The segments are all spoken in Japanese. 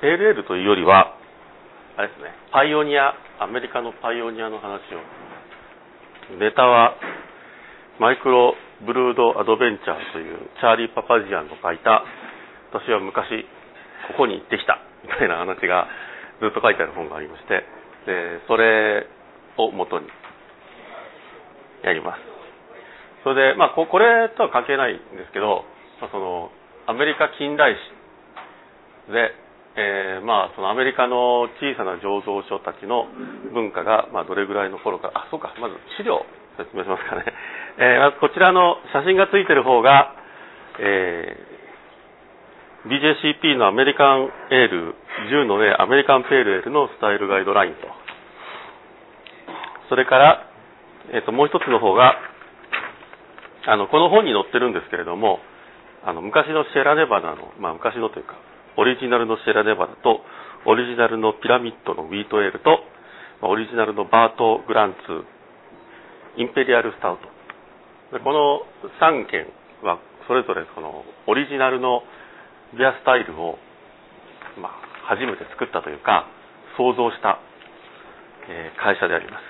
ペールエールというよりは、あれですね、パイオニア、アメリカのパイオニアの話を。ネタは、マイクロブルードアドベンチャーというチャーリー・パパジアンの書いた、私は昔ここに行ってきたみたいな話がずっと書いてある本がありまして、でそれを元にやります。それで、まあ、これとは関係ないんですけど、まあ、そのアメリカ近代史で、えー、まあ、そのアメリカの小さな醸造所たちの文化が、まあ、どれぐらいの頃か。あそうか。まず資料説明しますかね、えー、まずこちらの写真がついてる方が、えー、BJCP のアメリカンエール10のねアメリカンペールエールのスタイルガイドラインと。それから、えーと、もう一つの方があのこの本に載ってるんですけれどもあの昔のシェラネバナの、まあ、昔のというかオリジナルのシェラネバナとオリジナルのピラミッドのウィートエールとオリジナルのバート・グランツインペリアルスタウト。この3件はそれぞれそのオリジナルのビアスタイルを、まあ、初めて作ったというか創造した、え、会社であります。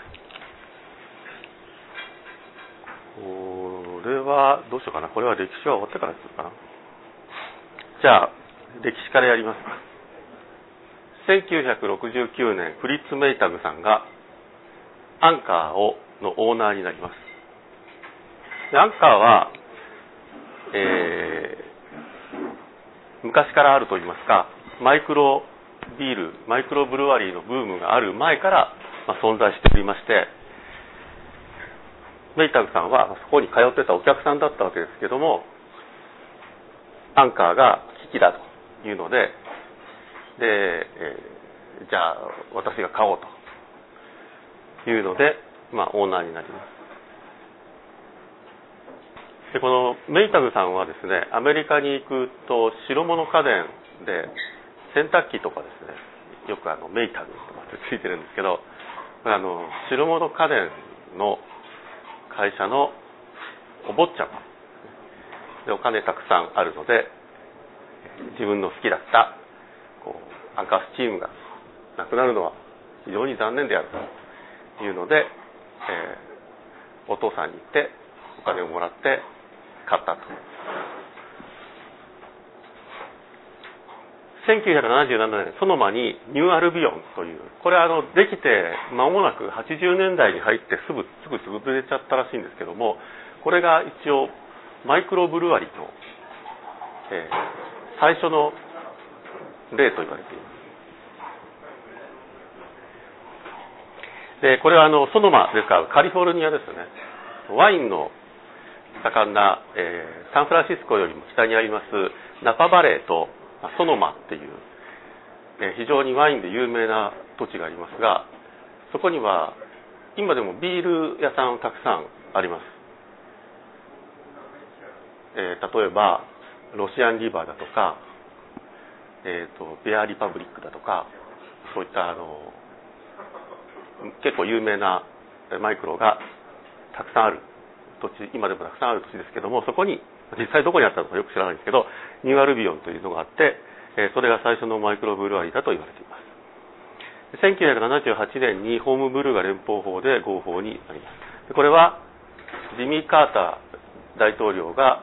これはどうしようかな。これは歴史は終わってからするかな。じゃあ歴史からやります1969年フリッツ・メイタグさんがアンカーをのオーナーになります。アンカーは、えー、昔からあるといいますかマイクロビールマイクロブルワリーのブームがある前から、ま、存在しておりましてメイタグさんはそこに通ってたお客さんだったわけですけどもアンカーが危機だと。いうのでで、えー、じゃあ私が買おうというのでまあ、オーナーになります。でこのメイタグさんはですねアメリカに行くと白物家電で洗濯機とかですねよくあのメイタグとかってついてるんですけどあの白物家電の会社のお坊ちゃまでお金たくさんあるので自分の好きだったこうアンカースチームがなくなるのは非常に残念であるというのでえー、お父さんに行ってお金をもらって買ったと。1977年、ソノマにニューアルビオンという、これあの、できて間もなく80年代に入ってすぐ、すぐ潰れちゃったらしいんですけども、これが一応、マイクロブルワリの、え、最初の例と言われています。でこれはあのソノマですか？らカリフォルニアですよね。ワインの盛んな、えー、サンフランシスコよりも北にありますナパバレーとソノマっていう、えー、非常にワインで有名な土地がありますがそこには今でもビール屋さんたくさんあります、えー、例えばロシアンリバーだとか、えーと、ベアリパブリックだとかそういったあの結構有名なマイクロがたくさんある土地今でもたくさんある土地ですけどもそこに実際どこにあったのかよく知らないんですけどニューアルビオンというのがあってえそれが最初のマイクロブルワリーだと言われています。1978年にホームブルーが連邦法で合法になります。これはジミー・カーター大統領が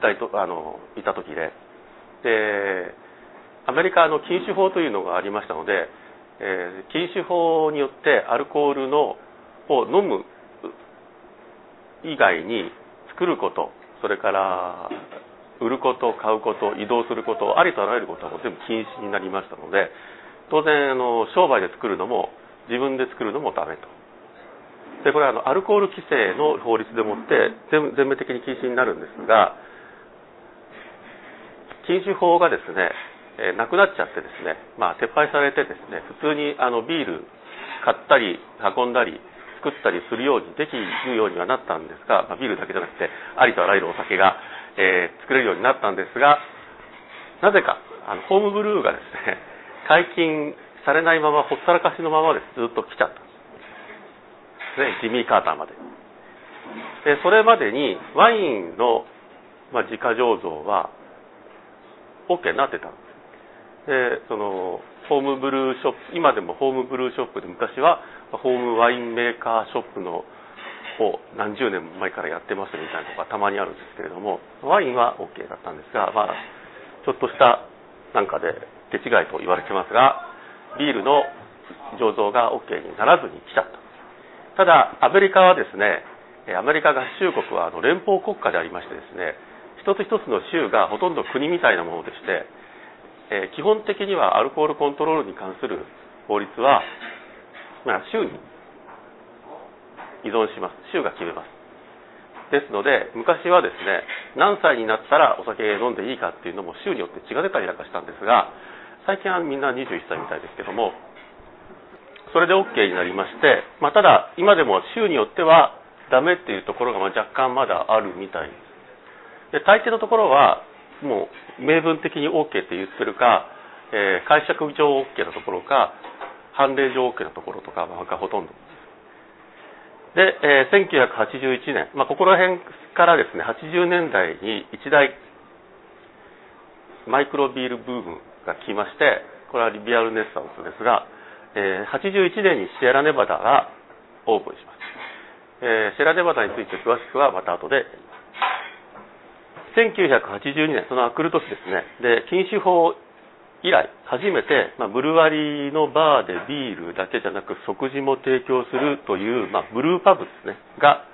大とあのいた時で。でアメリカの禁酒法というのがありましたのでえー、禁酒法によってアルコールのを飲む以外に作ることそれから売ること買うこと移動することありとあらゆることは全部禁止になりましたので当然あの商売で作るのも自分で作るのもダメと。でこれはあのアルコール規制の法律でもって全面的に禁止になるんですが禁酒法がですねえー、なくなっちゃってですね、まあ、撤廃されてですね普通にあのビール買ったり運んだり作ったりするようにできるようにはなったんですが、まあ、ビールだけじゃなくてありとあらゆるお酒が、えー、作れるようになったんですがなぜかあのホームブルーがですね解禁されないままほったらかしのままです。ずっと来ちゃった。ね、ジミー・カーターまで。でそれまでにワインの、まあ、自家醸造は OK になってたんです。でそのホームブルーショップ今でもホームブルーショップで昔はホームワインメーカーショップのを何十年も前からやってますみたいなのがたまにあるんですけれどもワインは OK だったんですが、まあ、ちょっとしたなんかで手違いと言われてますがビールの醸造が OK にならずに来ちゃった。ただアメリカはですねアメリカ合衆国はあの連邦国家でありましてですね一つ一つの州がほとんど国みたいなものでして、え基本的にはアルコールコントロールに関する法律は、まあ、州に依存します。州が決めます。ですので昔はですね何歳になったらお酒飲んでいいかっていうのも州によって血が出たりなんかしたんですが最近はみんな21歳みたいですけどもそれで OK になりまして、まあ、ただ今でも州によってはダメっていうところがま若干まだあるみたいで大抵のところはもう明文的に OK って言ってるか、えー、解釈上 OK なところか判例上 OK なところとかがほとんど。で、えー、1981年、まあ、ここら辺からですね80年代に一大マイクロビールブームが来ましてこれはリビアルネッサンスですが、えー、81年にシエラネバダがオープンします、えー、シエラネバダについて詳しくはまた後でやります。1982年、その来る年ですね、で禁酒法以来、初めて、まあ、ブルワリーのバーでビールだけじゃなく、食事も提供するという、まあ、ブルーパブですね、が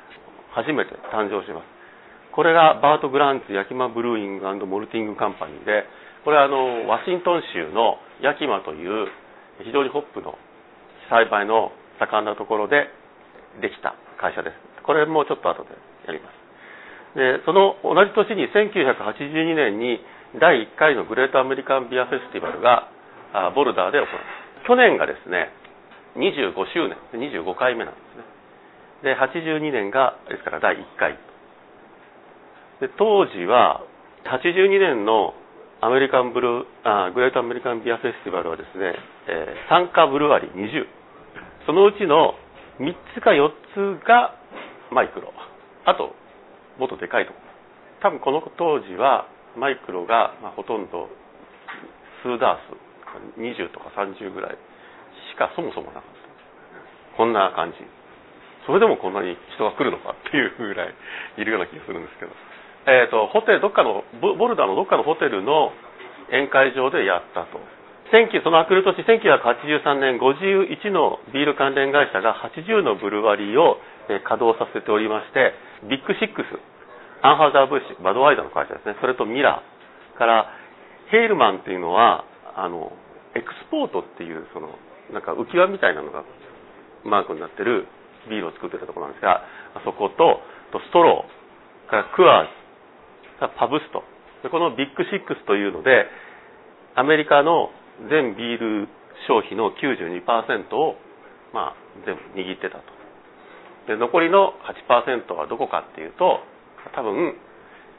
初めて誕生します。これがバート・グランツ・ヤキマ・ブルーイングモルティング・カンパニーで、これはあのワシントン州のヤキマという非常にホップの栽培の盛んなところでできた会社です。これもちょっと後でやります。でその同じ年に1982年に第1回のグレートアメリカンビアフェスティバルがボルダーで行われます。去年がですね25周年25回目なんですね。で82年がですから第1回。で当時は82年のアメリカンブルーあグレートアメリカンビアフェスティバルはですね、えー、参加ブルワリー20そのうちの3つか4つがマイクロ。あともっとでかいと。多分この当時はマイクロが、まあ、ほとんど数ダース20とか30ぐらいしかそもそもなかった。こんな感じ。それでもこんなに人が来るのかっていうぐらいいるような気がするんですけど、えーと、ホテルどっかのボルダーのどっかのホテルの宴会場でやったと。そのあくる年1983年51のビール関連会社が80のブルワリーを稼働させておりましてビッグシックスアンハウザー・ブッシュバドワイザーの会社ですね。それとミラーからヘイルマンっていうのはあのエクスポートっていうそのなんか浮き輪みたいなのがマークになってるビールを作ってたところなんですがそことストローからクアーズパブスト。このビッグシックスというのでアメリカの全ビール消費の92%を、まあ、全部握ってたと。で残りの8%はどこかっていうと多分、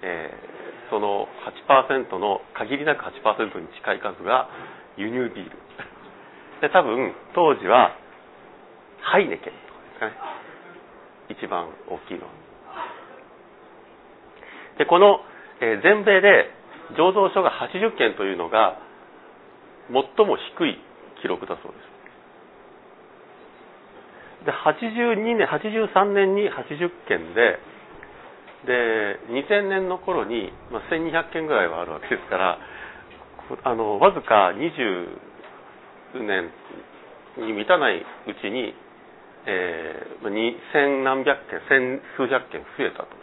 えー、その8%の限りなく8%に近い数が輸入ビール。で多分当時はハイネケンとかですかね。一番大きいのは。でこの、えー、全米で醸造所が80件というのが最も低い記録だそうです。で82年83年に80件でで2000年の頃に、まあ、1200件ぐらいはあるわけですからあのわずか20年に満たないうちに、えー、2000何百件千数百件増えたと。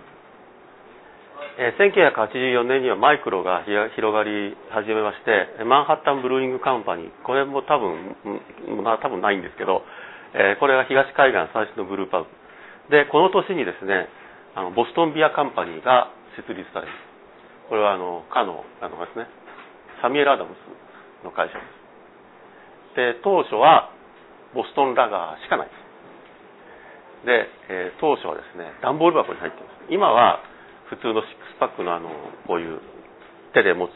え1984年にはマイクロが広がり始めましてマンハッタンブルーイングカンパニー。これも多分、まあ、多分ないんですけど、え、これが東海岸最初のブルーパブでこの年にですねあのボストンビアカンパニーが設立される。これはあのかのあのですねサミュエル・アダムスの会社です。で当初はボストンラガーしかない。ですで、え、当初はですね段ボール箱に入ってます。今は普通のシックスパックのあのこういう手で持つ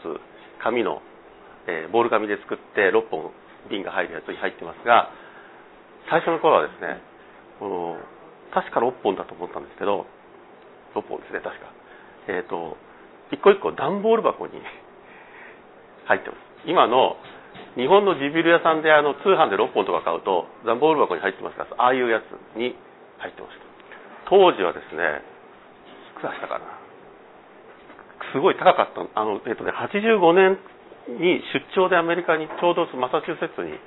紙の、えー、ボール紙で作って6本瓶が入るやつに入ってますが最初の頃はですねこの確か6本だと思ったんですけど6本ですね確か。えっ、ー、と一個一個段ボール箱に 入ってます。今の日本の地ビル屋さんであの通販で6本とか買うと段ボール箱に入ってますからああいうやつに入ってました。当時はですねいくらしたかな？すごい高かったあの、えっとね、85年に出張でアメリカにちょうどマサチューセッツに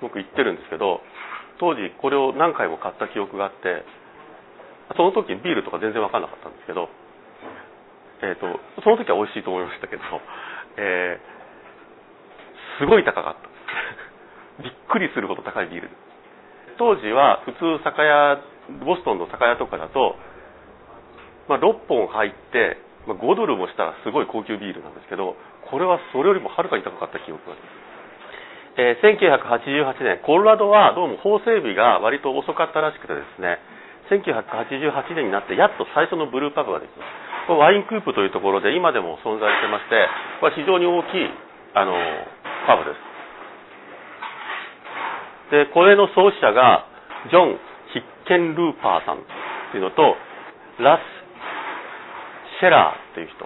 僕行ってるんですけど当時これを何回も買った記憶があってその時ビールとか全然分かんなかったんですけど、えーと、その時は美味しいと思いましたけど、えー、すごい高かった。びっくりするほど高いビール。当時は普通酒屋ボストンの酒屋とかだと、まあ、6本入って、まあ、5ドルもしたらすごい高級ビールなんですけどこれはそれよりもはるかに高かった記憶がありますえー、1988年、コロラドはどうも法整備が割と遅かったらしくてですね、1988年になってやっと最初のブルーパブができます。これワインクープというところで今でも存在してまして、これ非常に大きいあのパブです。で、これの創始者がジョン・ヒッケン・ルーパーさんというのと、ラス・シェラーという人。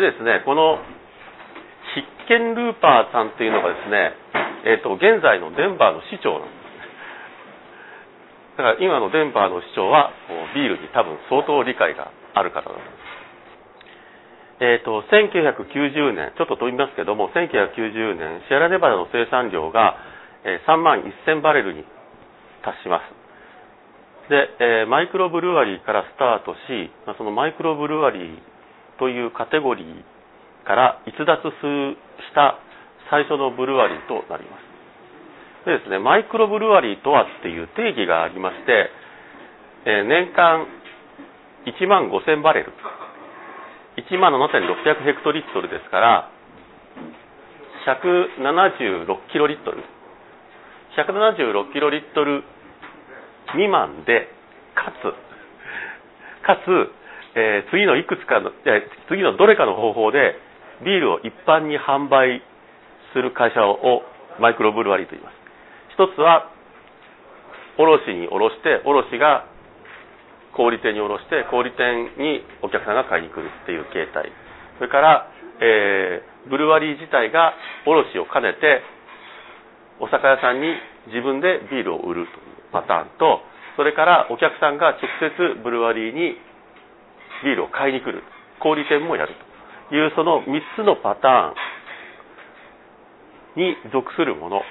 でですね、このヒッケン・ルーパーさんというのがですね、えっ、ー、と、現在のデンバーの市長なんです。だから今のデンバーの市長はビールに多分相当理解がある方だと思います。えっ、ー、と、1990年、ちょっと飛びますけども、1990年、シエラネバダの生産量が3万1000バレルに達します。で、えー、マイクロブルワリーからスタートし、まそのマイクロブルワリーというカテゴリーから逸脱した最初のブルワリーとなります。でですね、マイクロブルワリーとはっていう定義がありまして、えー、年間1万5000バレル、1万7600ヘクトリットルですから、176キロリットル、176キロリットル未満で、かつ、かつ、えー、次のいくつかの、えー、次のどれかの方法でビールを一般に販売する会社をマイクロブルワリーと言います。一つは卸に卸して卸が小売店に卸して小売店にお客さんが買いに来るっていう形態それから、えー、ブルワリー自体が卸を兼ねてお酒屋さんに自分でビールを売るというパターンとそれからお客さんが直接ブルワリーにビールを買いに来る小売店もやるというその3つのパターンに属するもの。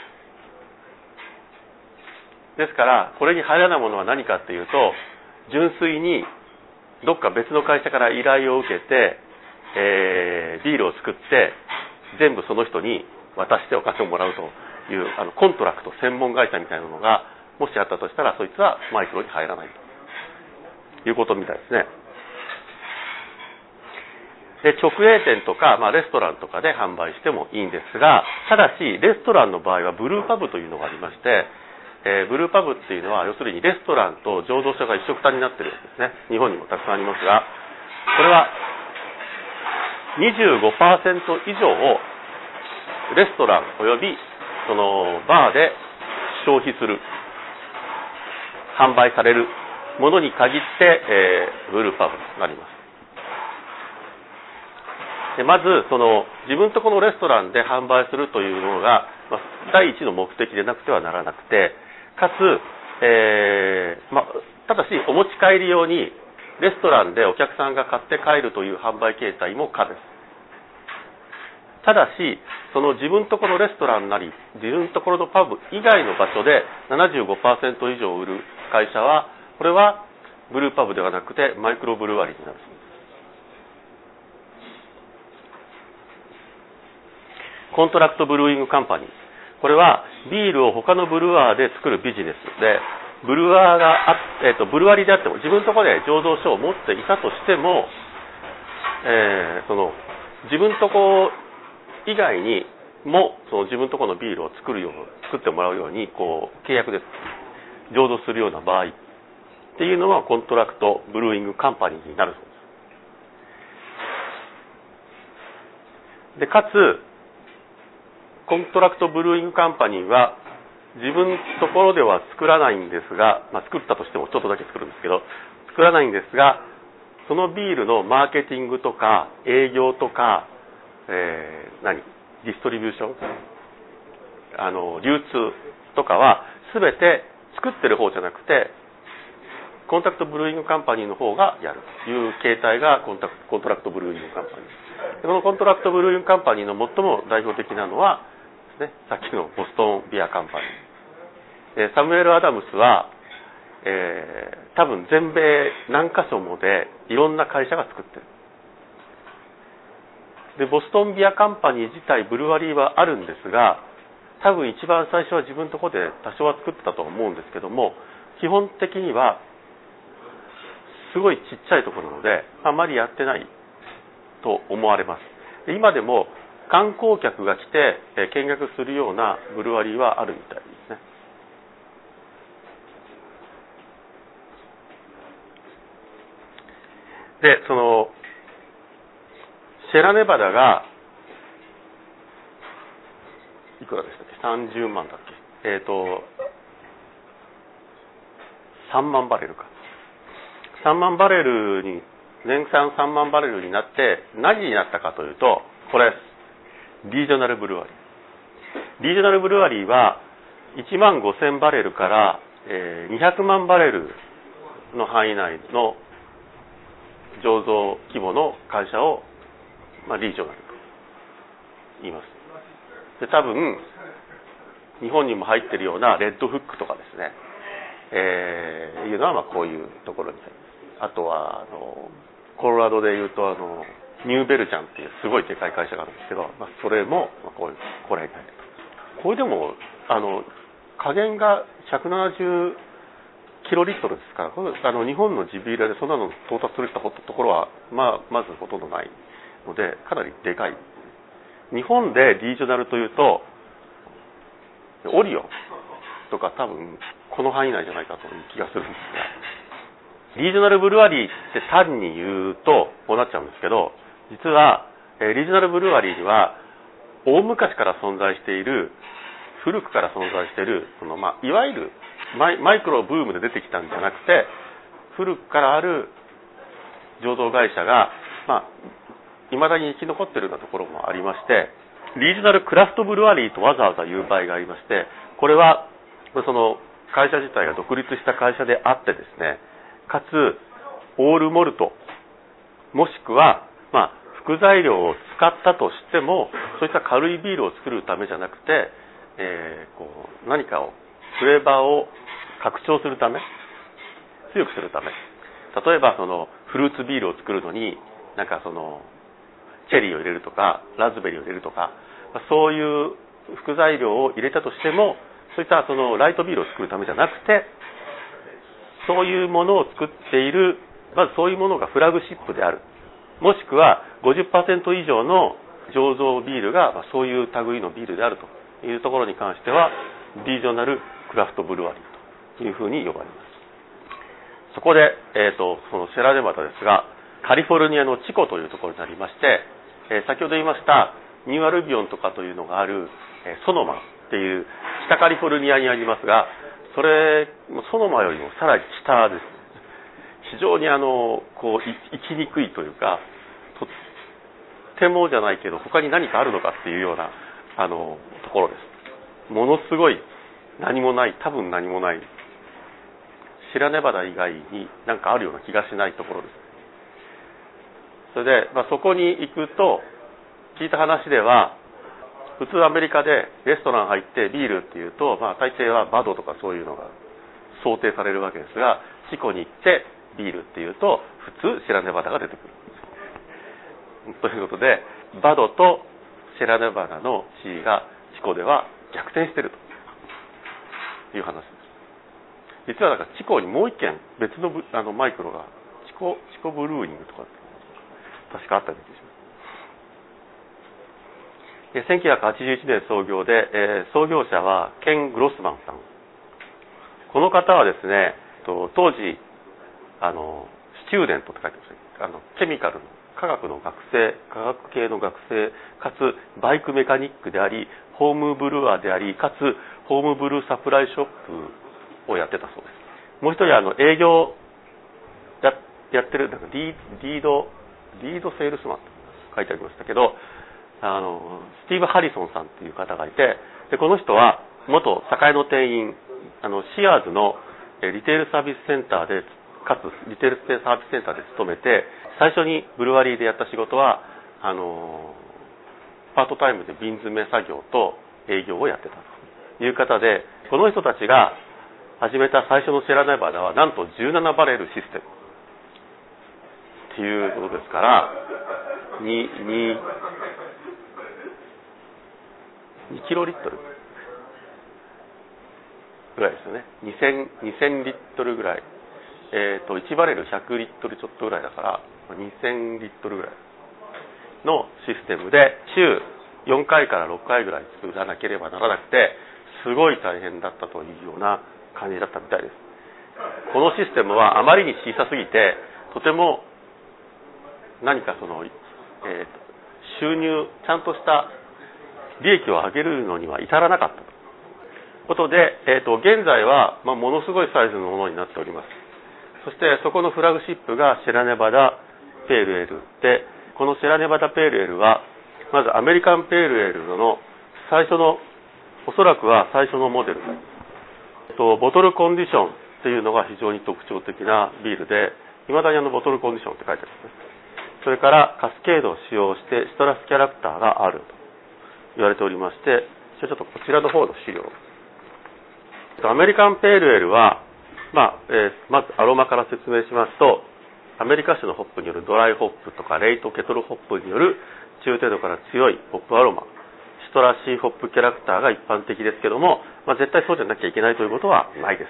ですからこれに入らないものは何かっていうと純粋にどっか別の会社から依頼を受けて、えー、ビールを作って全部その人に渡してお金をもらうというあの contract 専門会社みたいなのがもしあったとしたらそいつはマイクロに入らないということみたいですね。で直営店とか、まあ、レストランとかで販売してもいいんですがただしレストランの場合は brewpub というのがありましてえー、ブルーパブっていうのは要するにレストランと醸造所が一緒くたになってるんですね日本にもたくさんありますがこれは25%以上をレストランおよびそのバーで消費する販売されるものに限って、えー、ブルーパブとなります。でまずその自分とこのレストランで販売するというのが、まあ、第一の目的でなくてはならなくてかつ、えー、まただしお持ち帰り用にレストランでお客さんが買って帰るという販売形態も可です。ただしその自分とこのレストランなり自分ところのパブ以外の場所で75%以上売る会社はこれはブルーパブではなくてマイクロブルワリーになるそうです。contract brewing company。これはビールを他のブルワーで作るビジネスでブルワーがあ、えーと、ブルワリーであっても自分のところで醸造所を持っていたとしても、えー、その自分とこ以外にもその自分とこのビールを作るよう作ってもらうようにこう契約です。醸造するような場合っていうのは contract brewing company になるそうです。でかつ contract brewing company は自分のところでは作らないんですが、まあ、作ったとしてもちょっとだけ作るんですけど作らないんですがそのビールのマーケティングとか営業とか、えー、何 distribution？あの流通とかは全て作ってる方じゃなくて contract brewing company の方がやる。という形態がコンタク contract brewing company。この contract brewing company の最も代表的なのは、ね、さっきのボストンビアカンパニー。サムエル・アダムスは、えー、多分全米何箇所もでいろんな会社が作ってる。でボストンビアカンパニー自体ブルワリーはあるんですが多分一番最初は自分のところで多少は作ってたと思うんですけども基本的にはすごいちっちゃいところなのであまりやってないと思われます。今でも観光客が来て、見学するようなブルワリーはあるみたいですね。でそのシェラネバダがいくらでしたっけ30万だっけ？えっ、ー、と3万バレルか。3万バレルに年産3万バレルになって何になったかというとこれリージョナルブルワリー。リージョナルブルワリーは1万5000バレルから、え、200万バレルの範囲内の醸造規模の会社をまあ、リージョナルと言います。で多分日本にも入ってるようなレッドフックとかですね、えー、いうのはまあこういうところになります。あとはあのコロラドでいうとあのニューベルジャンっていうすごいでかい会社があるんですけど、まあ、それもこういうこれに入るとこれでもあの加減が170キロリットルですからあの日本の地ビールでそんなの到達するところは、まあ、まずほとんどないのでかなりでかい。日本でリージョナルというとオリオンとか多分この範囲内じゃないかという気がするんですがリージョナルブルワリーって単に言うとこうなっちゃうんですけど実はリージョナルブルワリーには大昔から存在している古くから存在しているその、まあ、いわゆるマイクロブームで出てきたんじゃなくて古くからある醸造会社が、まあ、いまだに生き残ってるようなところもありましてリージョナルクラフトブルワリーとわざわざ言う場合がありましてこれはその会社自体が独立した会社であってですねかつオールモルトもしくは、まあ、副材料を使ったとしてもそういった軽いビールを作るためじゃなくて、えー、こう何かをフレーバーを拡張するため強くするため。例えばそのフルーツビールを作るのになんかそのチェリーを入れるとかラズベリーを入れるとかそういう副材料を入れたとしてもそういったそのライトビールを作るためじゃなくてそういうものを作っているまずそういうものがフラグシップである。もしくは50%以上の醸造ビールがそういう類のビールであるというところに関してはリージョナルクラフトブルワリーというふうに呼ばれます。そこで、えーと、そのセラネバタですがカリフォルニアのチコというところになりましてえ、先ほど言いましたニューアルビオンとかというのがある、え、ソノマっていう北カリフォルニアにありますがそれソノマよりもさらに北です。非常にあのこう生きにくいというかとってもじゃないけど他に何かあるのかっていうようなあのところです。ものすごい何もない多分何もない白ネバダ以外に何かあるような気がしないところです。それで、まあ、そこに行くと聞いた話では普通アメリカでレストラン入ってビールっていうと、まあ、大抵はバドとかそういうのが想定されるわけですがチコに行ってビールっていうと普通シラネバダが出てくる。ということでバドとシラネバダの地位がチコでは逆転してると。いう話です。実はだからチコにもう一件別のあのマイクロがチコチコブルーニングとかって確かあった気がします1981年創業で、えー、創業者はケン・グロスマンさん。この方はですね当時あのスチューデントって書いてますあのケミカルの科学の学生科学系の学生かつバイクメカニックでありホームブルワーでありかつホームブルーサプライショップをやってたそうです。もう一人あの営業やってるなんかリードリードセールスマンと書いてありましたけどあのスティーブ・ハリソンさんっていう方がいてでこの人は元栄の店員あのシアーズのリテールサービスセンターでかつリテールサービスセンターで勤めて最初にブルワリーでやった仕事はあのパートタイムで瓶詰め作業と営業をやってたという方でこの人たちが始めた最初のシェラネバダはなんと17バレルシステム。っていうことですから2 2 2キロリットルぐらいですよね。2000 2000リットルぐらい、えーと、1バレル100リットルちょっとぐらいだから2000リットルぐらいのシステムで週4回から6回ぐらい作らなければならなくてすごい大変だったというような感じだったみたいです。このシステムはあまりに小さすぎてとても何かその、えー、収入ちゃんとした利益を上げるのには至らなかったと。いうことで、えーと、現在は、まあ、ものすごいサイズのものになっております。そしてそこのフラグシップがシェラネバダペールエルでこのシェラネバダペールエルはまずアメリカンペールエルの最初のおそらくは最初のモデル。とボトルコンディションっていうのが非常に特徴的なビールでいまだにあのボトルコンディションって書いてあるんです。ねそれからカスケードを使用してシトラスキャラクターがあると言われておりましてちょっとこちらの方の資料。アメリカンペールエルは、まあえー、まずアロマから説明しますとアメリカ種のホップによるドライホップとかレイトケトルホップによる中程度から強いホップアロマシトラシーホップキャラクターが一般的ですけども、まあ、絶対そうじゃなきゃいけないということはないです。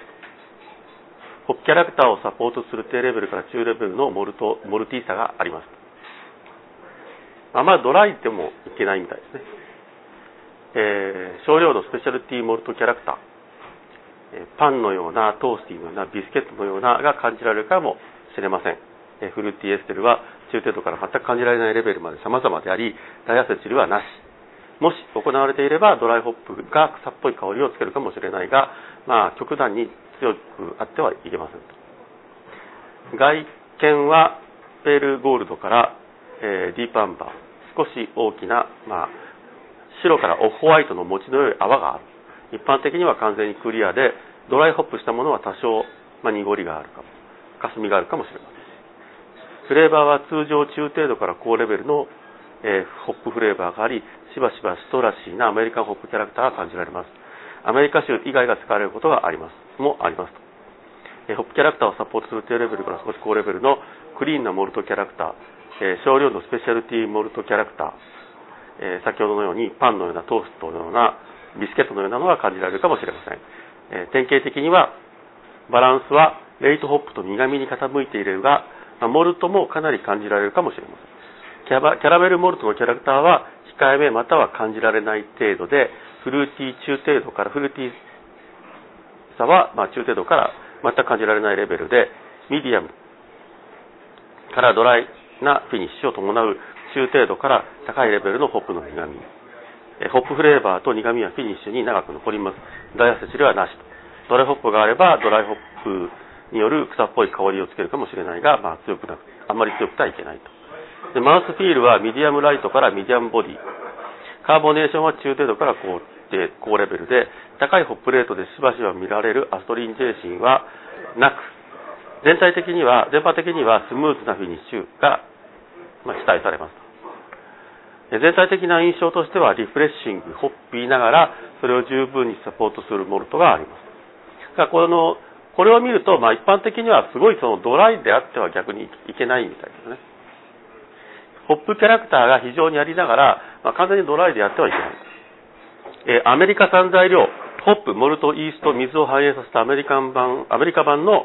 ホップキャラクターをサポートする低レベルから中レベルのモルトモルティーサがあります。あまあドライでもいけないみたいですね、えー、少量のスペシャルティーモルトキャラクター。えパンのようなトースティーのようなビスケットのようなが感じられるかもしれません。フルーティーエステルは中程度から全く感じられないレベルまで様々でありダイアセチルはなし。もし行われていればドライホップが草っぽい香りをつけるかもしれないが、まあ、極端に強くあってはいけませんと。外見はペールゴールドから、えー、ディープアンバー。少し大きな、まあ、白からオフホワイトの持ちの良い泡がある。一般的には完全にクリアでドライホップしたものは多少、まあ、濁りがあるかも。霞があるかもしれません。フレーバーは通常中程度から高レベルの、えー、ホップフレーバーがありしばしばストラシーなアメリカンホップキャラクターが感じられます。アメリカ州以外が使われることがあります。もありますと、えー、ホップキャラクターをサポートする低レベルから少し高レベルのクリーンなモルトキャラクター、えー、少量のスペシャルティーモルトキャラクター、え先ほどのようにパンのようなトーストのようなビスケットのようなのが感じられるかもしれません、え典型的にはバランスはレイトホップと苦味に傾いているがモルトもかなり感じられるかもしれません。caramel malt のキャラクターは控えめまたは感じられない程度でフルーティー中程度からフルーティーさは、ま、中程度から全く感じられないレベルでミディアムからドライなフィニッシュを伴う中程度から高いレベルのホップの苦味。 hop flavor と苦味はフィニッシュに長く残ります。 diacetyl はなし dry hop があれば dry hop による草っぽい香りをつけるかもしれないが、まあ、強くなくあんまり強くてはいけないと。で mouthfeel は medium light から medium body。carbonation は中程度から高で高レベルで高い hop rate でしばしば見られる astringency はなく全体的には全般的にはスムーズなフィニッシュが、ま、期待されます全体的な印象としては refreshing、hoppy ながらそれを十分にサポートするモルトがありますだからこのこれを見ると、まあ、一般的にはすごいそのドライであっては逆にいけないみたいですね。 hop character が非常にありながら、まあ、完全にドライでやってはいけない。えー、アメリカ産材料、ホップ、モルト、 yeast、水を反映させたアメリカン版、アメリカ版の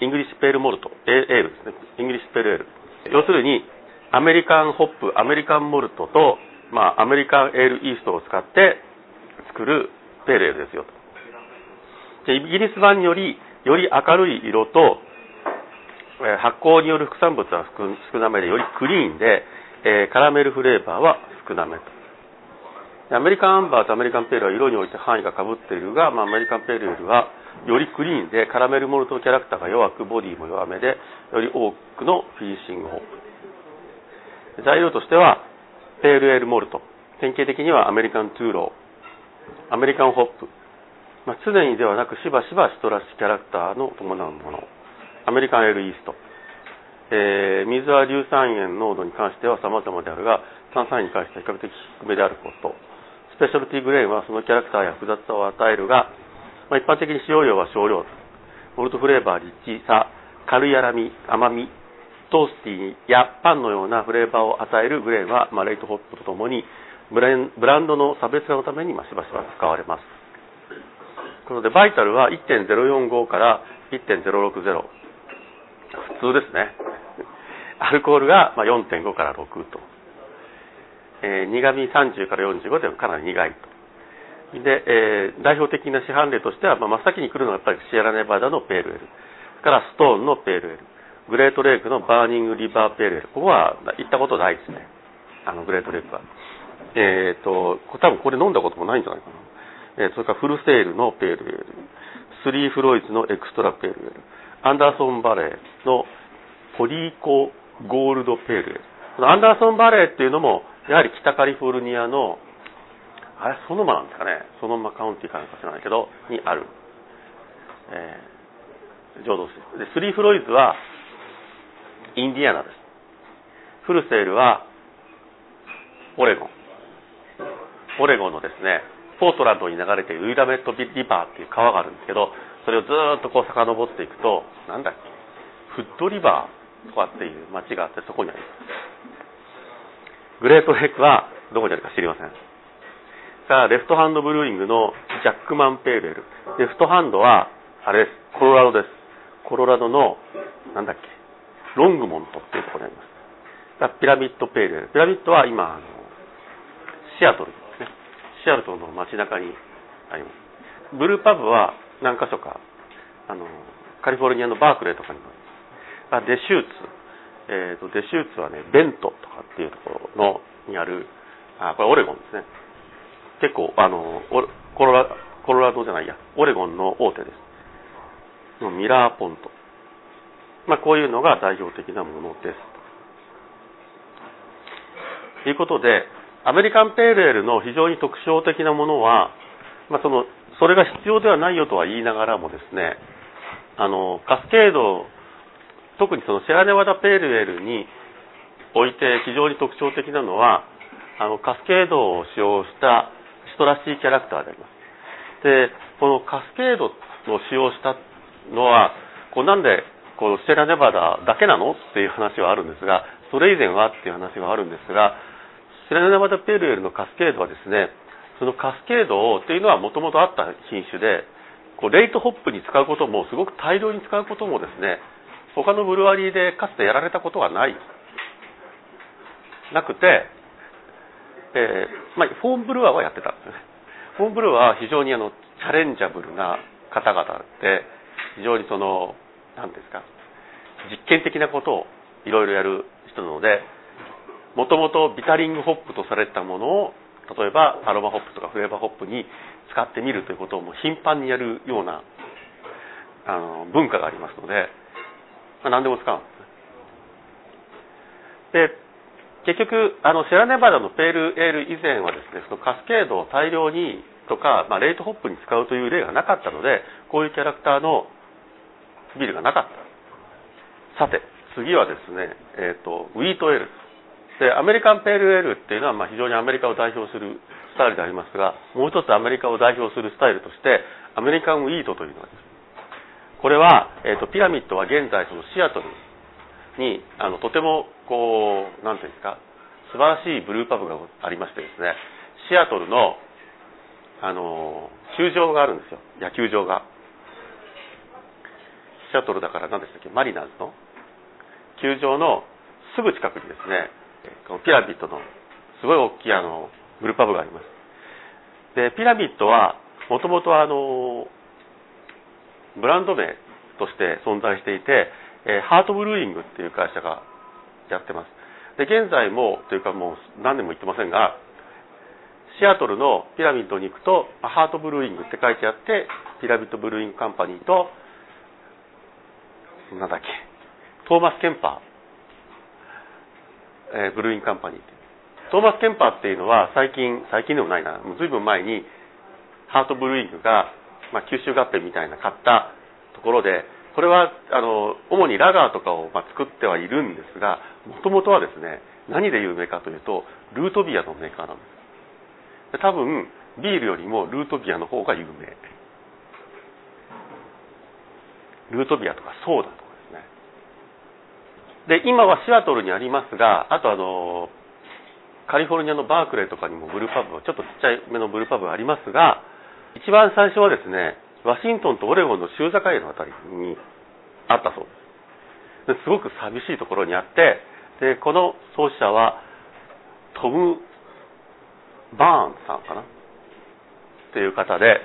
English pale malt、ale ですね。 English pale ale。要するに、 American hop、American malt と、まあ、 American ale yeast を使って作るペールエールですよ。でイギリス版によりより明るい色と発酵による副産物は少なめでよりクリーンで、えー、カラメルフレーバーは少なめとアメリカンアンバーとアメリカンペールは色において範囲がかぶっているが、まあ、アメリカンペールよりはよりクリーンでカラメルモルトキャラクターが弱くボディも弱めでより多くのフィニッシングホープ。材料としてはペールエールモルト。典型的にはアメリカントゥーロー。アメリカンホップ、まあ、常にではなくしばしばシトラスキャラクターの伴うもの。アメリカンエールイースト、えー、水は硫酸塩濃度に関しては様々であるが炭酸塩に関しては比較的低めであること。スペシャルティグレーンはそのキャラクターや複雑さを与えるが、まあ、一般的に使用量は少量モルトフレーバーリッチさ軽い粗み甘みトースティーやパンのようなフレーバーを与えるグレーは、まあ、レイトホップとともにブランドの差別化のために、まあ、しばしば使われます。こので、バイタルは1.045から1.060。普通ですね。アルコールが4.5から6と。えー、苦味30から45でかなり苦いと。で、えー、代表的な市販例としては、まあ、真っ先に来るのはやっぱりシエラネバダのペールエル。からストーンの pale ale。グレートレイクのバーニングリバー pale ale。ここは行ったことないですね。あの、グレートレイクは。えっ、ー、と、多分これ飲んだこともないんじゃないかな。えー、それからフルセールの pale ale、スリーフロイズの extra pale ale、アンダーソンバレーのポリーコゴールド pale ale。このアンダーソンバレーっていうのも、やはり北カリフォルニアの、あれ、ソノマなんですかね。ソノマカウンティかなんか知らないけど、にある、えー、浄土水で、スリーフロイズは、インディアナです。フルセールは、オレゴン。オレゴンのですね、ポートランドに流れているウィラメットリバーっていう川があるんですけど、それをずっとこう遡っていくと、なんだっけ、フットリバーとかっていう町があってそこにあります。グレートヘックはどこにあるか知りません。さあ、レフトハンドブルーイングのジャックマンペールエル。レフトハンドは、あれです、コロラドです。コロラドの、なんだっけ、ロングモントっていうところにあります。ピラミッドペールエル。ピラミッドは今、あのシアトルですねシアトンの街中にあります。ブルーパブは何箇所か、あの、カリフォルニアのバークレーとかにもあります。あデシューツ、えっ、ー、と、デシューツはね、ベントとかっていうところの、にある、あ、これオレゴンですね。結構、あの、コロラ、コロラドじゃないや、オレゴンの大手です。ミラーポント。まあ、こういうのが代表的なものです。ということで、アメリカンペールエールの非常に特徴的なものは、まあ、そのそれが必要ではないよとは言いながらもですねあのカスケード特にそのシェラネワダペールエールにおいて非常に特徴的なのはあのカスケードを使用したトラシーキャラクターであります。でこのカスケードを使用したのはこうなんでこのシェラネバダだけなのっていう話はあるんですがそれ以前はっていう話はあるんですがセラネバダペルエルのカスケードはですねそのカスケードをっていうのはもともとあった品種でこう late hop に使うこともすごく大量に使うこともですね他のブルワリーでかつてやられたことはない。なくて、えーまあ、 home brewer はやってたんですね。 home brewer は非常にあの challengeable な方々で非常にその何ですか実験的なことをいろいろやる人なのでもともと bittering hop とされたものを例えばアロマホップとかフレーバーホップに使ってみるということをもう頻繁にやるようなあの文化がありますので、まあ、何でも使うんですで結局あのシェラネバダのペールエール以前はですねそのカスケードを大量にとか、まあ、レイトホップに使うという例がなかったのでこういうキャラクターのビルがなかった。さて次はですね、えーと、ウィートエール。でアメリカンペールエールっていうのはまあ非常にアメリカを代表するスタイルでありますがもう一つアメリカを代表するスタイルとしてアメリカンウィートというのがありますこれは、えーと、ピラミッドは現在そのシアトルにあのとてもこう何ていうんですか素晴らしいブルーパブがありましてですねシアトルのあの球場があるんですよ。野球場が。シアトルだから何でしたっけマリナーズの？球場のすぐ近くにですねこのピラミッドのすごい大きいあのグルーパブがあります。でピラミッドはもともとあのブランド名として存在していて、えハートブルーイングっていう会社がやってます。で現在もというかもう何年も言ってませんがシアトルのピラミッドに行くとハートブルーイングって書いてあってピラミッドブルーイングカンパニーとなんだっけトーマス・ケンパーえー、ブルーイングカンパニートーマス・ケンパーっていうのは最近最近でもないな。もう随分前にハートブルーイングが、まあ、吸収合併みたいな買ったところでこれはあの主にラガーとかを、ま、作ってはいるんですがもともとはですね何で有名かというと root beer のメーカーなんです。多分ビールよりも root beer の方が有名。ルートビアとかソーダとかですね。で今はシアトルにありますがあとあのカリフォルニアのバークレーとかにもブルーパブちょっとちっちゃいめのブルーパブありますが一番最初はですねワシントンとオレゴンの州境のあたりにあったそうです。すごく寂しいところにあってでこの創始者はトム・バーンさんかな？っていう方で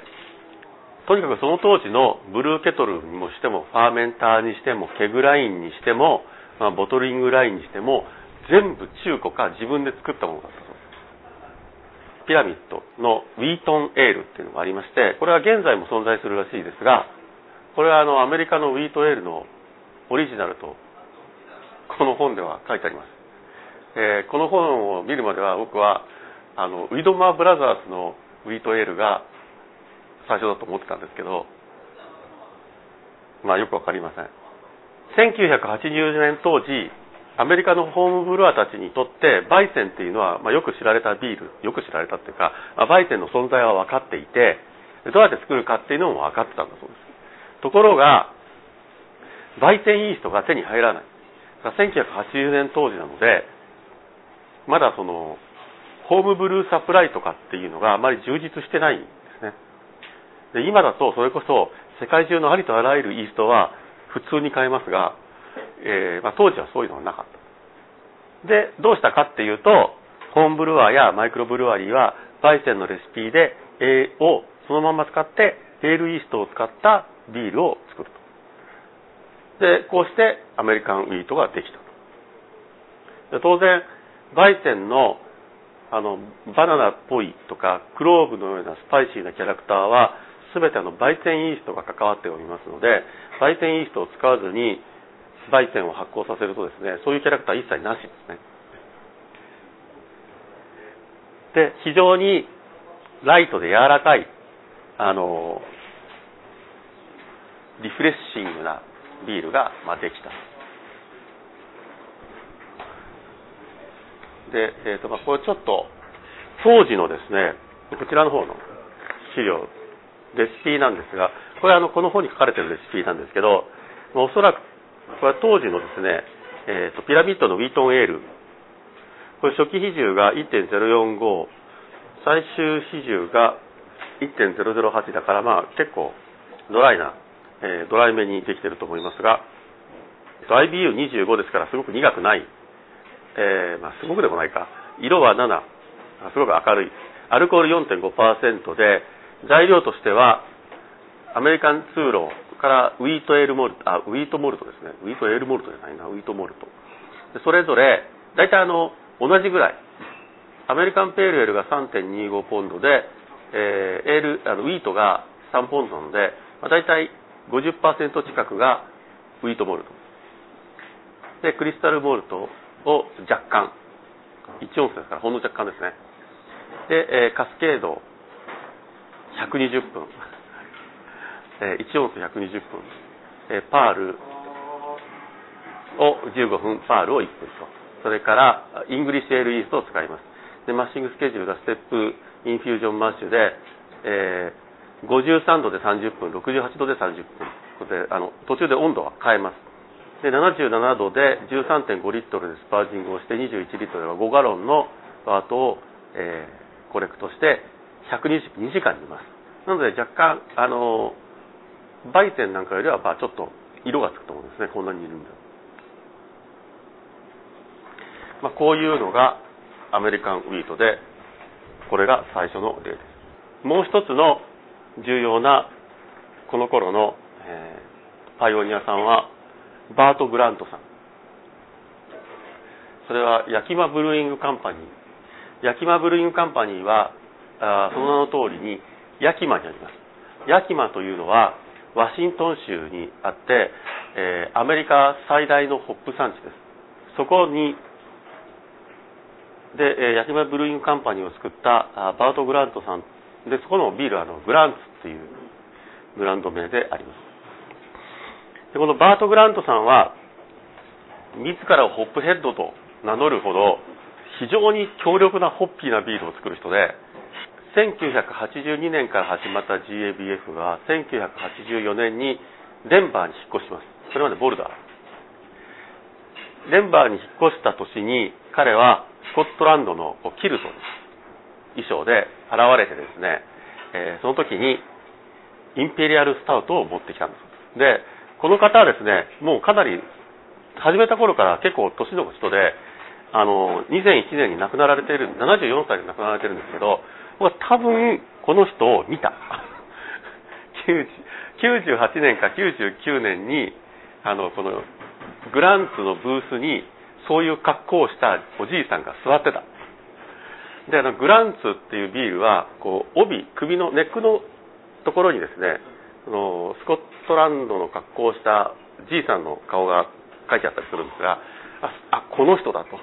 とにかくその当時のブルーケトルにもしてもファーメンターにしてもケグラインにしても、まあ、ボトリングラインにしても全部中古か自分で作ったものだった。ピラミッドのウィートンエールっていうのがありましてこれは現在も存在するらしいですがこれはあのアメリカのウィートエールのオリジナルとこの本では書いてあります、えー、この本を見るまでは僕はあのウィドマーブラザーズのウィートエールが最初だと思ってたんですけど、まあよくわかりません。1980年当時、アメリカのホームブルワーたちにとって、バイセンっていうのは、まあ、よく知られたビール、よく知られたっていうか、まあ、バイセンの存在は分かっていて、どうやって作るかっていうのも分かってたんだそうです。ところが、バイセンイーストが手に入らない。1980年当時なので、まだその、ホームブルーサプライとかっていうのがあまり充実してないんですね。で今だとそれこそ世界中のありとあらゆるイーストは普通に買えますが、えー、まあ、当時はそういうのはなかった。で、どうしたかっていうと、ホームブルワーやマイクロブルワリーは、バイセンのレシピで、えー、をそのまま使って、エールイーストを使ったビールを作ると。で、こうしてアメリカンウィートができた。で当然、バイセンのあのバナナっぽいとかクローブのようなスパイシーなキャラクターは全ての焙煎イーストが関わっておりますので焙煎イーストを使わずに焙煎を発酵させるとですねそういうキャラクター一切なしですね。で非常にライトで柔らかいあのリフレッシングなビールが、まあ、できた。で、えーとまあ、これちょっと当時のですねこちらの方の資料レシピなんですがこれあのこの本に書かれてるレシピなんですけどおそらくこれは当時のですね、えーと、ピラミッドのウィートンエール。これ初期比重が1.045最終比重が1.008だからまあ結構ドライな、えー、ドライめにできてると思いますが IBU25 ですからすごく苦くない。えー、まあ、すごくでもないか。色は7すごく明るい。アルコール4.5%で材料としてはアメリカン通路からウィートエールモルトあウィートモルトですね。ウィートエールモルトじゃないな。ウィートモルト。でそれぞれ大体あの同じぐらい。アメリカンペールエールが3.25ポンドで、えー、エールあのウィートが3ポンドなので、まあ、大体50%近くがウィートモルト。でクリスタルモルトを若干。1オンスですからほんの若干ですね。で、えー、カスケード。120分、え、1オンス120分、え、 Perle。を15分。 Perle を1分と。それから English ale yeast を使います。で mashing schedule が step infusion mash で、えー、53度で30分68度で30分。であの途中で温度は変えます。で77度で13.5リットルで sparging をして21リットルは5ガロンの wort を、えー、 collect して122時間煮ます。なので若干あの焙煎なんかよりはまあちょっと色がつくと思うんですね。こんなに煮るんだ、まあ、こういうのがアメリカンウィートでこれが最初の例です。もう一つの重要なこの頃の、えー、パイオニアさんはバート・グラントさん。それはヤキマブルーイングカンパニー。ヤキマブルーイングカンパニーはあその名の通りにヤキマにあります。ヤキマというのはワシントン州にあって、えー、アメリカ最大のホップ産地です。そこにで、ヤキマブルーイングカンパニーを作ったバート・グラントさん。でそこのビールはあのグランツっていうブランド名であります。でこのバート・グラントさんは自らをホップヘッドと名乗るほど非常に強力なホッピーなビールを作る人で1982年から始まった GABF が1984年にデンバーに引っ越します。それまでボルダー。デンバーに引っ越した年に彼はスコットランドのキルトの衣装で現れてですね、えー、その時にインペリアルスタウトを持ってきたんです。でこの方はですねもうかなり始めた頃から結構年の人であの2001年に亡くなられている74歳で亡くなられてるんですけど僕は多分この人を見た。98年か99年にあのこのグランツのブースにそういう格好をしたおじいさんが座ってた。であのグランツっていうビールはこう帯首のネックのところにですねそのスコットランドの格好をしたじいさんの顔が書いてあったりするんですがあこの人だと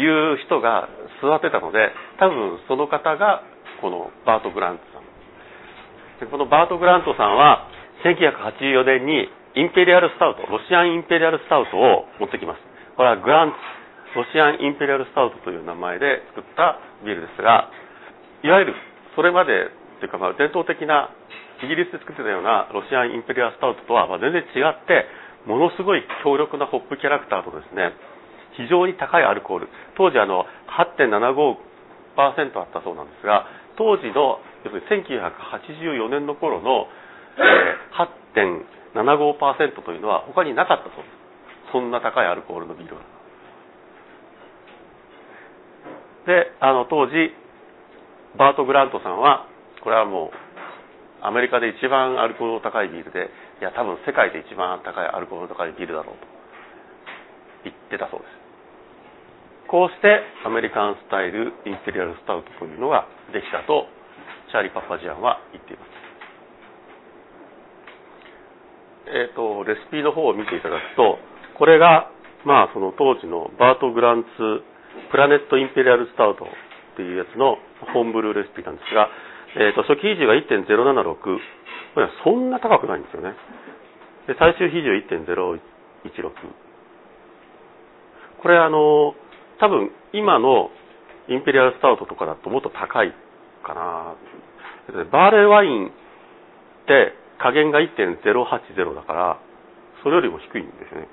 いう人が座ってたので多分その方がこのバート・グラントさん。でこのバート・グラントさんは1984年にインペリアルスタウトロシアンインペリアルスタウトを持ってきます。これはグランツロシアンインペリアルスタウトという名前で作ったビールですがいわゆるそれまでというかまあ伝統的なイギリスで作ってたようなロシアンインペリアルスタウトとはま全然違ってものすごい強力なホップキャラクターとですね非常に高いアルコール。当時あの8.75%あったそうなんですが当時の要するに1984年の頃の、えー、8.75%というのは他になかったそうですそんな高いアルコールのビールは。であの当時バート・グラントさんはこれはもうアメリカで一番アルコールの高いビールでいや多分世界で一番高いアルコールの高いビールだろうと言ってたそうです。こうしてアメリカンスタイルインペリアルスタウトというのができたとチャーリー・パッパジアンは言っています。えーと、レシピの方を見ていただくとこれが、まあ、その当時のバート・グランツプラネット・インペリアル・スタウトっていうやつのホームブルーレシピなんですが、えーと、初期比重が1.076これはそんな高くないんですよね。で最終比重は1.016これあの多分今のインペリアルスタウトとかだともっと高いかな。バーレーワインって加減が1.080だからそれよりも低いんですよね。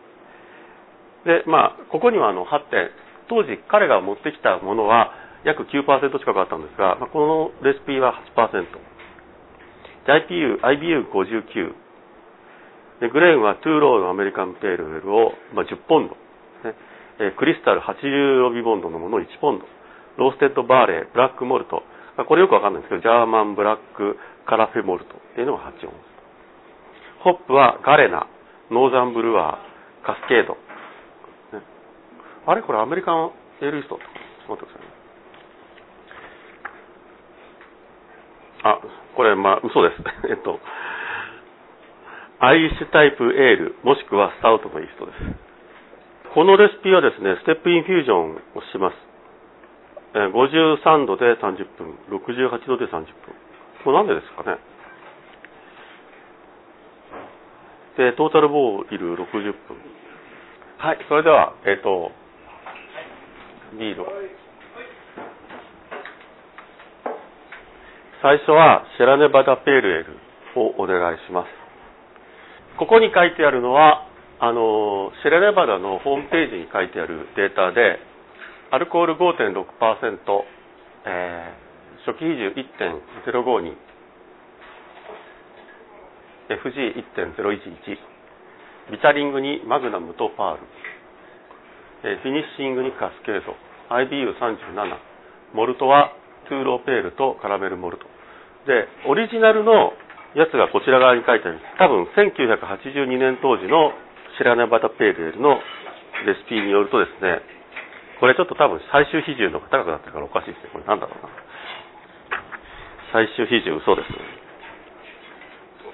でまあここにはあの8点。当時彼が持ってきたものは約9%近くあったんですが、まあ、このレシピは8%で IPU、IBU59 でグレーンは two-row の American pale ale を、まあ、10ポンド、ね、えクリスタル80ロビボンドのものを1ポンド。 roasted barley black malt、これよくわかんないんですけど German black Carafa malt。っていうのが8オンスホップはガレナ。ノーザンブルワー。カスケード、あれ？これ American ale yeast。ちょっと待ってくださいあこれまあ嘘です。えっと。 Irish type ale もしくはスタウトのイーストです。このレシピはですね、 step infusion をします。53度で30分、68度で30分。これなんでですかね？で、トータルボーイル60分。はい、それでは、えっ、ー、と、ビールを。最初はシェラネバダペールエルをお願いします。ここに書いてあるのは、あのシェラネバダのホームページに書いてあるデータでアルコール5.6%、えー、初期比重1.052 FG1.011 bittering にマグナムとパール、 finishing にカスケード IBU37 モルトは two-row pale とカラメルモルト。でオリジナルのやつがこちら側に書いてある多分1982年当時のシェラネバタペールのレシピによるとですね、これちょっと多分最終比重の方が高くなってるからおかしいですね。これなんだろうな。最終比重嘘です。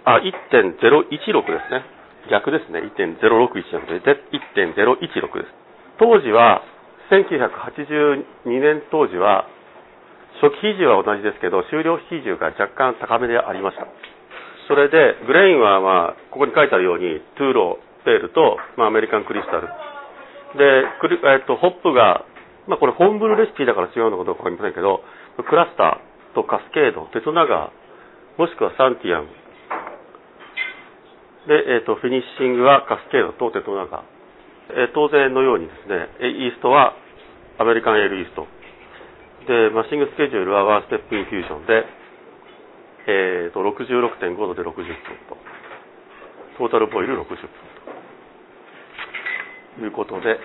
あ、1.016ですね。逆ですね。1.061なので、1.016です。当時は1982年当時は、初期比重は同じですけど、終了比重が若干高めでありました。それで、グレインは、まあ、ここに書いてあるように、 two-row pale と、まあ、 American crystal。で、クリえっと、ホップが、まあ、これ homebrew レシピだから違うのかどうかわかりませんけど、クラスターとカスケード、テトナンガー、もしくはセンテニアル。で、えっと、 finishing はカスケードとテトナンガー。え当然のようにですね、イーストは American ale yeast。で、 mashing schedule は one step infusion で、えーと、66.5度で60分と、トータルボイル60分いうことで、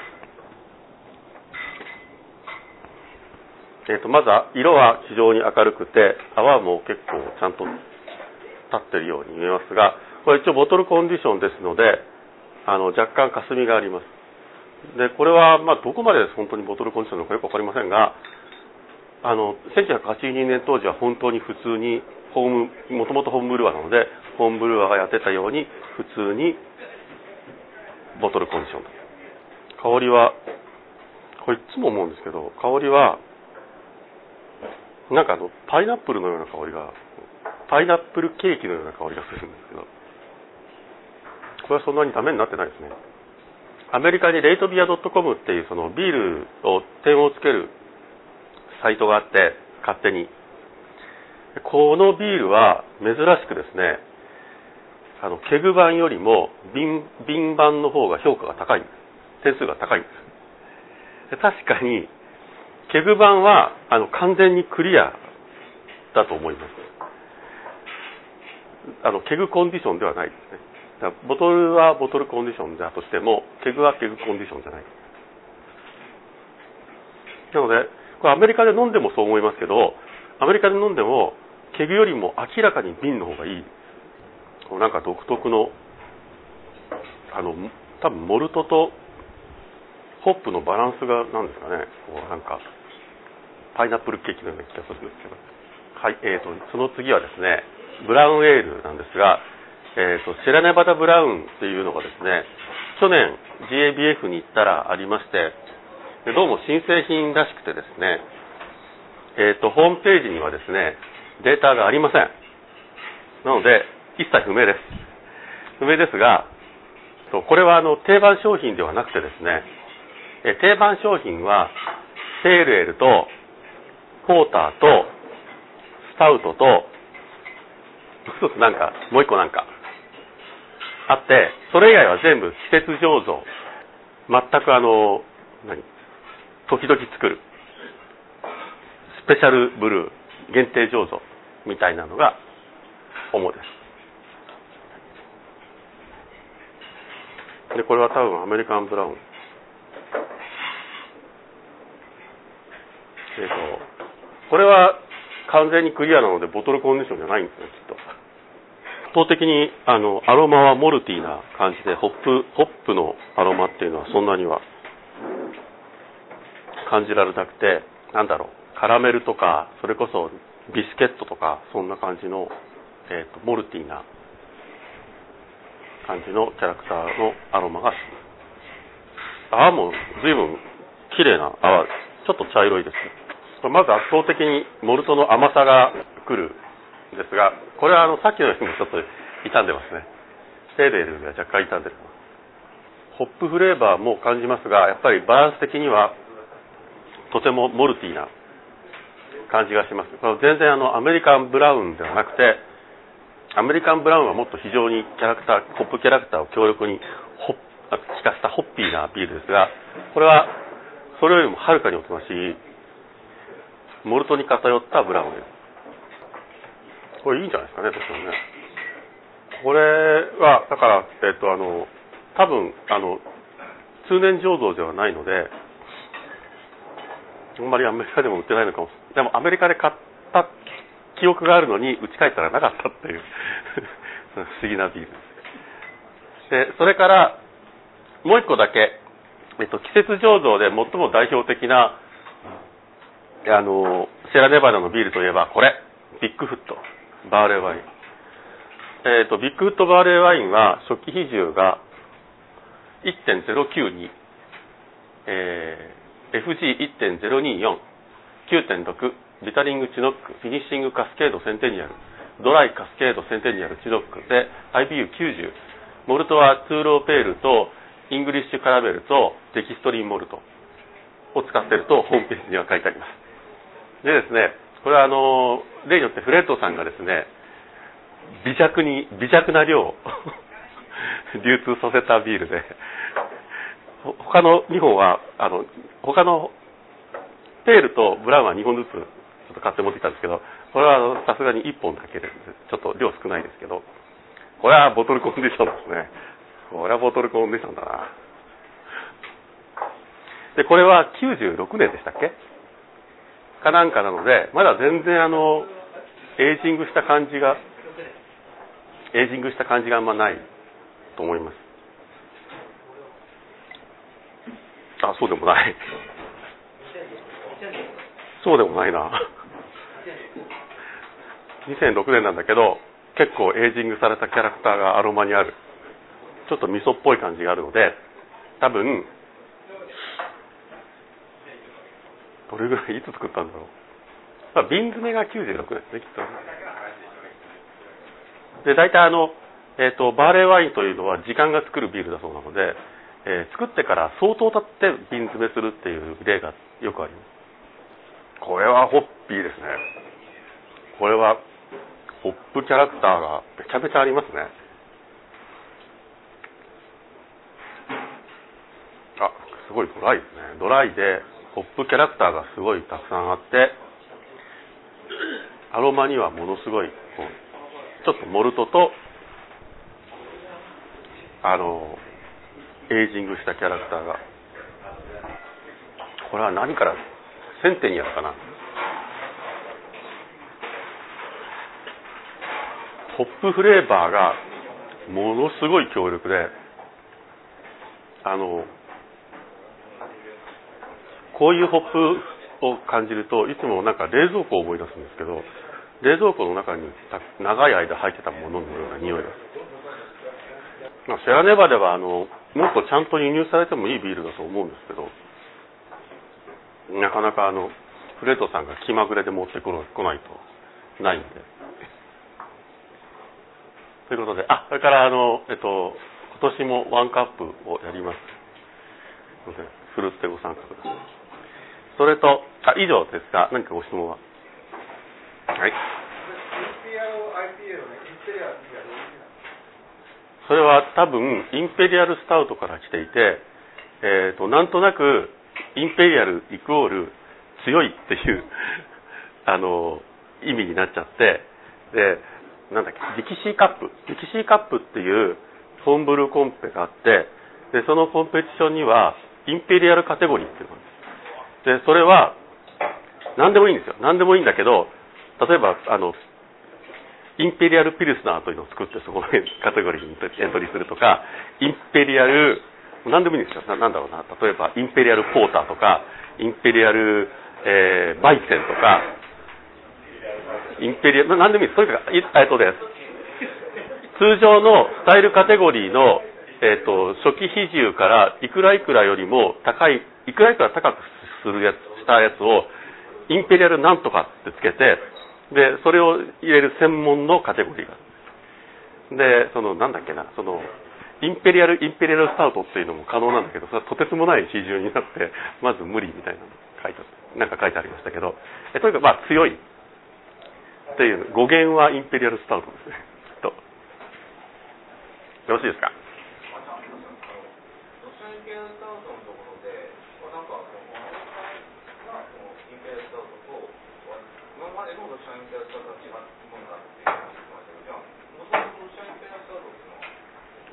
えーと、まずは色は非常に明るくて、泡も結構ちゃんと立ってるように見えますが、これ一応ボトルコンディションですので、あの若干霞があります。で、これはまどこまで本当にボトルコンディションなのかよくわかりませんが、あの1982年当時は本当に普通にホーム、もともとホームブルワーなので、ホームブルワーがやってたように、普通にボトルコンディションと香りは、これいつも思うんですけど、香りは、なんかあの、パイナップルのような香りが、パイナップルケーキのような香りがするんですけど、これはそんなにダメになってないですね。アメリカにレイトビア .com っていうそのビールを点をつけるサイトがあって、勝手に。このビールは珍しくですね、あの、ケグ版よりも瓶、瓶版の方が評価が高いんです。点数が高いんです。確かに、ケグ版は、あの、完全にクリアだと思います。あの、 keg condition ではないですね。だボトルは bottle condition だとしても、ケグは keg condition じゃない。なので、これアメリカで飲んでもそう思いますけど、アメリカで飲んでも、ケグよりも明らかに瓶の方がいい。こうなんか独特の、あの、多分モルトとホップのバランスがなんですかね、こうなんか、パイナップルケーキのような気がするんですけど。はい、えーと、その次はですね、ブラウンエールなんですが、えーと、シェラネバダブラウンっていうのがですね、去年 GABF に行ったらありまして、どうも新製品らしくてですね、えーと、ホームページにはですね、データがありません。なので、一切不明です。不明ですが、これはあの定番商品ではなくてですね、定番商品は、セールエルと、ポーターと、スタウトと、一つなんか、もう一個なんか、あって、それ以外は全部季節醸造。全くあの、何？時々作る。スペシャルブルー。限定醸造みたいなのが主です。で、これは多分アメリカンブラウン。えっ、ー、と、これは完全にクリアなのでボトルコンディションじゃないんですね、きっと。圧倒的にあのアロマはモルティーな感じで、ホップ、ホップのアロマっていうのはそんなには感じられなくて、なんだろう。カラメルとか、それこそビスケットとか、そんな感じの、えーと、モルティーな感じのキャラクターのアロマがします。泡も随分綺麗な泡。ちょっと茶色いですね。まず圧倒的にモルトの甘さが来るんですが、これはあのさっきのよりもちょっと傷んでますね。セーレルが若干傷んでる。ホップフレーバーも感じますが、やっぱりバランス的にはとてもモルティーな感じがします。全然あのアメリカンブラウンではなくて、アメリカンブラウンはもっと非常にキャラクター、ホップキャラクターを強力にホ効かせたホッピーなビールですが、これはそれよりもはるかにおとなしい、モルトに偏ったブラウン。これいいんじゃないですかね、とてもね。これは、だから、えっと、あの、多分、あの、通年醸造ではないので、あんまりアメリカでも売ってないのかもでもアメリカで買った記憶があるのに、打ち帰ったらなかったっていう不思議なビールです。で、それから、もう一個だけ、えっと、季節醸造で最も代表的な、あの、シェラネバダのビールといえば、これ、ビッグフット、バーレーワイン。えっと、ビッグフットバーレーワインは、初期比重が1.092、えー、FG1.024、9.6、 bittering チヌック、 finishing カスケードセンテニアル、dry カスケードセンテニアルチヌックで IBU90、モルトは two-row pale と English caramel と dextrin malt を使ってるとホームページには書いてあります。でですね、これはあの、例によってフレッドさんがですね、微弱に、微弱な量を 流通させたビールで、他の2本は、あの、他のペールとブラウンは2本ずつちょっと買って持ってきたんですけど、これはさすがに1本だけで、ちょっと量少ないですけど、これはボトルコンディションですね。これはボトルコンディションだな。で、これは96年でしたっけ？かなんかなので、まだ全然あの、エイジングした感じが、エイジングした感じがあんまないと思います。あ、そうでもない。そうでもないな。2006年なんだけど、結構エイジングされたキャラクターがアロマにある。ちょっと味噌っぽい感じがあるので、多分、どれぐらいいつ作ったんだろう。まあ、瓶詰めが96年ですね、きっと。で、大体あの、えっ、ー、と、バーレーワインというのは時間が作るビールだそうなので、えー、作ってから相当経って瓶詰めするっていう例がよくあります。これはホッピーですね。これは、ホップキャラクターがめちゃめちゃありますね。あ、すごいドライですね。ドライで、ホップキャラクターがすごいたくさんあって、アロマにはものすごい、ちょっとモルトと、あの、エイジングしたキャラクターが。これは何から、センテニアかな。ホップフレーバーがものすごい強力で、あの、こういうホップを感じるといつもなんか冷蔵庫を思い出すんですけど冷蔵庫の中に長い間入ってたもののような匂いがまあ、シェラネバではあのもっとちゃんと輸入されてもいいビールだと思うんですけどなかなかあのフレッドさんが気まぐれで持ってこないとないんで。ということで、あ、それからあの、えっと、今年もワンカップをやります。すいません。ふるってご参加ください。それと、あ、以上ですか何かご質問は？はい。それは多分、インペリアルスタウトから来ていて、えっ、ー、と、なんとなく、インペリアルイコール強いっていう あの、意味になっちゃって、で、なんだっけ、ディキシーカップ。ディキシーカップっていう homebrew コンペがあって、で、そのコンペティションには、インペリアルカテゴリーっていうのがあるんです。で、それは、何でもいいんですよ。何でもいいんだけど、例えば、あの、インペリアルピルスナーというのを作って、そこのカテゴリーにエントリーするとか、インペリアル、何でもいいんですよ。なんだろうな。例えば、インペリアルポーターとか、インペリアル、えー、バイセンとか、インペリアル、何でもいいです。とにかく、えっとです。通常のスタイルカテゴリーの、えっと、初期比重からいくらいくらよりも高い、いくらいくら高くするやつ、したやつを、インペリアルなんとかってつけて、で、それを入れる専門のカテゴリーが。で、その、なんだっけな、その、インペリアル、インペリアルスタウトっていうのも可能なんだけど、それはとてつもない比重になって、まず無理みたいなの書いてなんか書いてありましたけど、えとにかくまあ強いっていう、語源はインペリアルスタウトですね。と。よろしいですか？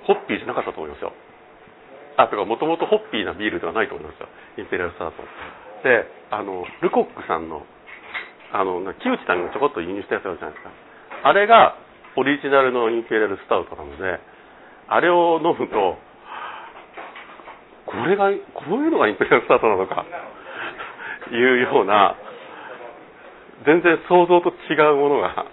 ホッピーじゃなかったと思いますよ。あ、とか、もともとホッピーなビールではないと思いますよ。インペリアルスタート。で、あの、ルコックさんの、あの、木内さんがちょこっと輸入したやつあるじゃないですか。あれがオリジナルのインペリアルスタウトなので、あれを飲むと、これが、こういうのがインペリアルスタートなのか、いうような、全然想像と違うものが。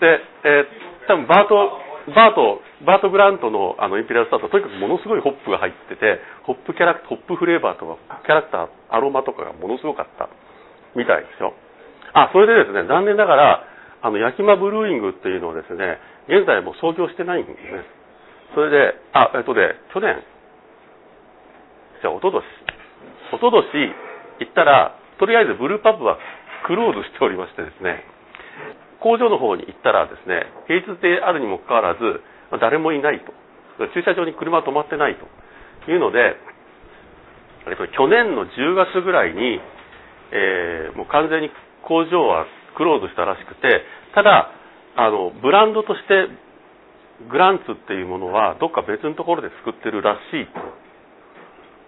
で、えー、多分バート、バート、バート・グラントのあのインペリアルスタートはとにかくものすごいホップが入ってて、 hop character hop flavor とか、キャラクター、アロマとかがものすごかったみたいですよ。あ、それでですね、残念ながら、あの、ヤキマブルーイングっていうのをですね、現在も創業してないんですね。それで、あ、えっとで、去年、じゃあ、おととし、おととし行ったら、とりあえずブルーパブはクローズしておりましてですね、工場の方に行ったらですね、平日であるにもかかわらず、誰もいないと。駐車場に車止まってないというので、去年の10月ぐらいに、えー、もう完全に工場はクローズしたらしくて、ただ、あの、ブランドとしてグランツっていうものはどっか別のところで作ってるらしい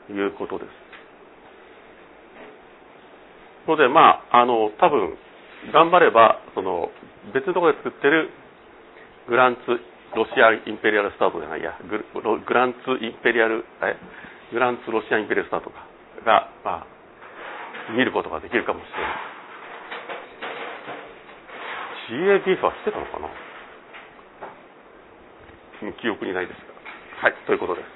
ということです。ので、まあ、あの、多分、頑張れば、その、別のところで作ってるグランツ、ロシアインペリアルスタートじゃないや、ググランツインペリアル、えグランツロシアインペリアルスタートかが、まあ、見ることができるかもしれない。GABF はしてたのかな？記憶にないですが。はい、ということです。